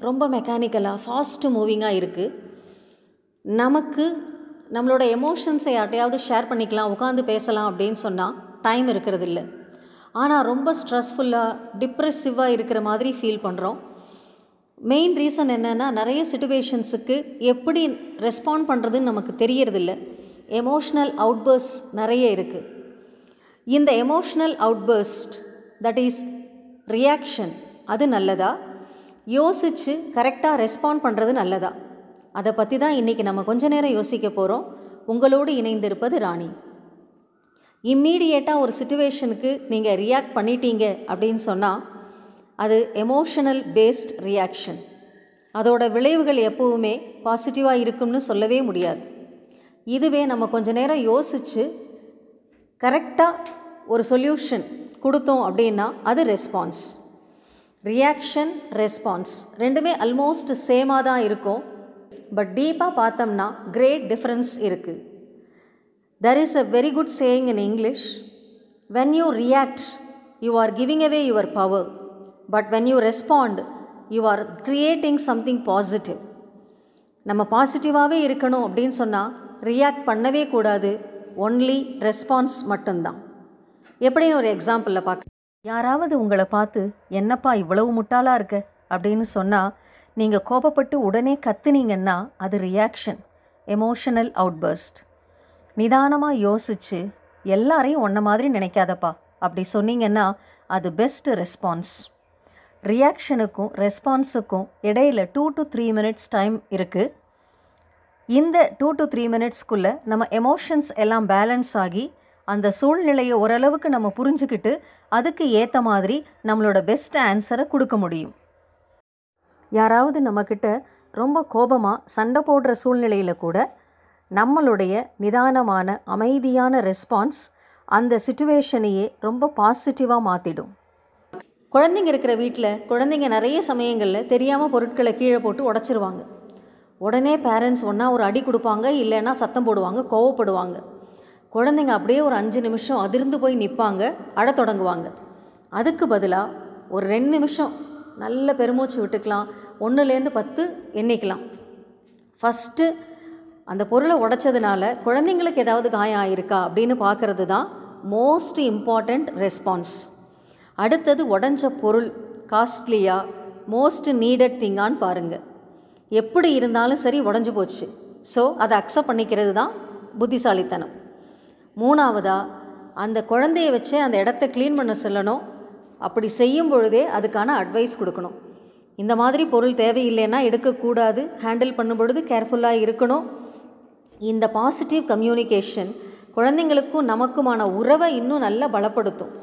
ரொம்ப மெக்கானிக்கலாக ஃபாஸ்ட்டு மூவிங்காக இருக்குது நமக்கு நம்மளோட எமோஷன்ஸை யார்ட்டையாவது ஷேர் பண்ணிக்கலாம் உட்காந்து பேசலாம் அப்படின்னு சொன்னால் டைம் இருக்கிறதில்ல. ஆனால் ரொம்ப ஸ்ட்ரெஸ்ஃபுல்லாக டிப்ரெசிவாக இருக்கிற மாதிரி ஃபீல் பண்ணுறோம் மெயின் ரீசன் என்னென்னா நிறைய சுச்சுவேஷன்ஸுக்கு எப்படி ரெஸ்பாண்ட் பண்ணுறதுன்னு நமக்கு தெரியறதில்ல. எமோஷ்னல் அவுட்பர்ஸ் நிறைய இருக்குது இந்த emotional outburst that is reaction அது நல்லதா? யோசித்து கரெக்டாக ரெஸ்பாண்ட் பண்ணுறது நல்லதா? அதை பற்றி தான் இன்றைக்கி நம்ம கொஞ்ச நேரம் யோசிக்க போகிறோம் உங்களோடு இணைந்திருப்பது ராணி. இம்மீடியேட்டாக ஒரு சுச்சுவேஷனுக்கு நீங்கள் ரியாக்ட் பண்ணிட்டீங்க அப்படின்னு சொன்னால் அது எமோஷனல் பேஸ்ட் ரியாக்ஷன் அதோட விளைவுகள் எப்போவுமே பாசிட்டிவாக இருக்கும்னு சொல்லவே முடியாது. இதுவே நம்ம கொஞ்ச நேரம் யோசித்து கரெக்டாக ஒரு சொல்யூஷன் கொடுத்தோம் அப்படின்னா அது ரெஸ்பான்ஸ் ரியாக்ஷன் ரெஸ்பான்ஸ் ரெண்டுமே அல்மோஸ்ட் சேமாக தான் இருக்கும். பட் டீப்பாக பார்த்தோம்னா கிரேட் டிஃப்ரென்ஸ் இருக்குது there is a very good saying in English when you react you are giving away your power but when you respond you are creating something positive நம்ம பாசிட்டிவாகவே இருக்கணும் அப்படின்னு சொன்னால் ரியாக்ட் பண்ணவே கூடாது. ஒன்லி ரெஸ்பான்ஸ் மட்டும்தான். எப்படின்னு ஒரு எக்ஸாம்பிளில் பார்க்க யாராவது உங்களை பார்த்து என்னப்பா இவ்வளவு முட்டாளாக இருக்க? அப்படின்னு சொன்னால் நீங்கள் கோபப்பட்டு உடனே கத்துனீங்கன்னா அது ரியாக்ஷன் எமோஷனல் அவுட்பர்ஸ்ட் நிதானமாக யோசித்து எல்லாரையும் ஒன்றை மாதிரி நினைக்காதப்பா. அப்படி சொன்னீங்கன்னா அது பெஸ்ட் ரெஸ்பான்ஸ் ரியாக்ஷனுக்கும் ரெஸ்பான்ஸுக்கும் இடையில two to three minutes time இருக்குது இந்த டூ டு த்ரீ மினிட்ஸ்க்குள்ளே நம்ம எமோஷன்ஸ் எல்லாம் பேலன்ஸ் ஆகி அந்த சூழ்நிலையை ஓரளவுக்கு நம்ம புரிஞ்சுக்கிட்டு அதுக்கு ஏற்ற மாதிரி நம்மளோட பெஸ்ட் ஆன்சரை கொடுக்க முடியும். யாராவது நம்மக்கிட்ட ரொம்ப கோபமாக சண்டை போடுற சூழ்நிலையில் கூட நம்மளுடைய நிதானமான அமைதியான ரெஸ்பான்ஸ் அந்த சுச்சுவேஷனையே ரொம்ப பாசிட்டிவாக மாற்றிடும் குழந்தைங்க இருக்கிற வீட்டில் குழந்தைங்க நிறைய சமயங்களில் தெரியாமல் பொருட்களை கீழே போட்டு உடச்சிருவாங்க. உடனே பேரண்ட்ஸ் ஒன்றா ஒரு அடி கொடுப்பாங்க இல்லைன்னா சத்தம் போடுவாங்க கோவப்படுவாங்க. குழந்தைங்க அப்படியே ஒரு அஞ்சு நிமிஷம் அதிர்ந்து போய் நிற்பாங்க அட தொடங்குவாங்க. அதுக்கு பதிலாக ஒரு ரெண்டு நிமிஷம் நல்ல பெருமூச்சு விட்டுக்கலாம் ஒன்றுலேருந்து பத்து எண்ணிக்கலாம். ஃபஸ்ட்டு அந்த பொருளை உடைச்சதுனால குழந்தைங்களுக்கு ஏதாவது காயம் ஆயிருக்கா அப்படின்னு பார்க்குறது தான் மோஸ்ட் இம்பார்ட்டண்ட் ரெஸ்பான்ஸ் அடுத்தது உடஞ்ச பொருள் காஸ்ட்லியாக மோஸ்ட் நீடட் திங்கான்னு பாருங்கள் எப்படி இருந்தாலும் சரி உடஞ்சி போச்சு. ஸோ அதை அக்செப்ட் பண்ணிக்கிறது தான் புத்திசாலித்தனம். மூணாவதாக அந்த குழந்தைய வச்சு அந்த இடத்த க்ளீன் பண்ண சொல்லணும். அப்படி செய்யும் பொழுதே அதுக்கான அட்வைஸ் கொடுக்கணும். இந்த மாதிரி பொருள் தேவையில்லைன்னா எடுக்கக்கூடாது. ஹேண்டில் பண்ணும் பொழுது கேர்ஃபுல்லாக இருக்கணும். இந்த பாசிட்டிவ் கம்யூனிகேஷன் குழந்தைங்களுக்கும் நமக்குமான உறவை இன்னும் நல்லா பலப்படுத்தும்.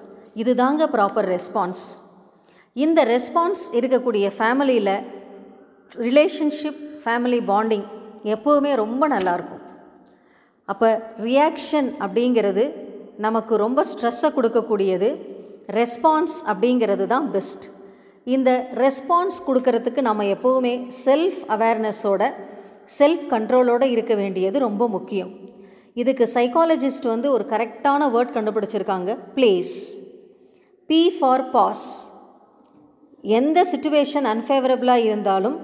இதுதாங்க ப்ராப்பர் ரெஸ்பான்ஸ் இந்த ரெஸ்பான்ஸ் இருக்கக்கூடிய ஃபேமிலியில் ரிலேஷன்ஷிப் ஃபேமிலி பாண்டிங் எப்போவுமே ரொம்ப நல்லாயிருக்கும் அப்போ ரியாக்ஷன் அப்படிங்கிறது நமக்கு ரொம்ப ஸ்ட்ரெஸ்ஸை கொடுக்கக்கூடியது. ரெஸ்பான்ஸ் அப்படிங்கிறது தான் பெஸ்ட் இந்த ரெஸ்பான்ஸ் கொடுக்கறதுக்கு நம்ம எப்போவுமே செல்ஃப் அவேர்னஸோட செல்ஃப் கண்ட்ரோலோடு இருக்க வேண்டியது ரொம்ப முக்கியம். இதுக்கு சைக்காலஜிஸ்ட் வந்து ஒரு கரெக்டான வேர்ட் கண்டுபிடிச்சிருக்காங்க பிளேஸ் பி ஃபார் பாஸ் எந்த சுச்சுவேஷன் அன்ஃபேவரபுளாக இருந்தாலும்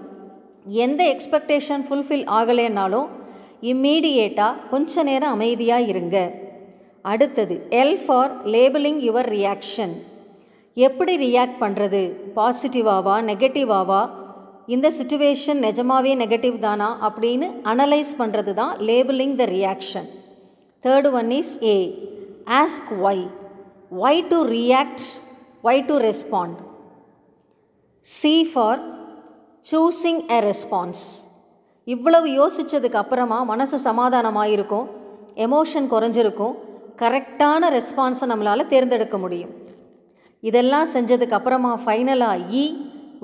எந்த எக்ஸ்பெக்டேஷன் ஃபுல்ஃபில் ஆகலைன்னாலும் இம்மீடியேட்டாக கொஞ்ச நேரம் அமைதியாக இருங்க அடுத்தது L for labelling your reaction எப்படி ரியாக்ட் பண்ணுறது பாசிட்டிவாவா நெகட்டிவாவா இந்த சுச்சுவேஷன் நிஜமாவே நெகட்டிவ் தானா? அப்படின்னு அனலைஸ் பண்ணுறது தான் labelling the reaction third one is A ask why why to react why to respond C for choosing a response இவ்வளவு யோசித்ததுக்கு அப்புறமா மனசு சமாதானமாக இருக்கும் எமோஷன் குறைஞ்சிருக்கும் கரெக்டான ரெஸ்பான்ஸை நம்மளால் தேர்ந்தெடுக்க முடியும். இதெல்லாம் செஞ்சதுக்கு அப்புறமா ஃபைனலாக E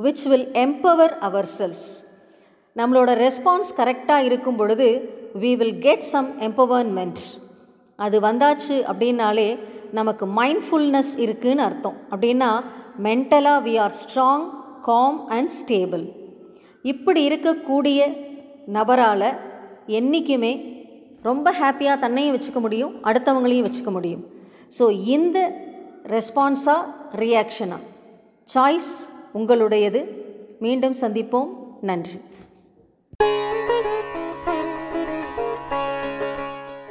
which will empower ourselves நம்மளோட ரெஸ்பான்ஸ் கரெக்டாக இருக்கும் பொழுது we will get some empowerment அது வந்தாச்சு அப்படின்னாலே நமக்கு மைண்ட்ஃபுல்னஸ் இருக்குன்னு அர்த்தம். அப்படின்னா மென்டலாக we are strong calm and stable இப்படி இருக்கக்கூடிய நபரால் என்றைக்குமே ரொம்ப ஹாப்பியாக தன்னையும் வச்சுக்க முடியும் அடுத்தவங்களையும் வச்சுக்க முடியும். ஸோ இந்த ரெஸ்பான்ஸாக ரியாக்ஷனாக சாய்ஸ் உங்களுடையது. மீண்டும் சந்திப்போம். நன்றி.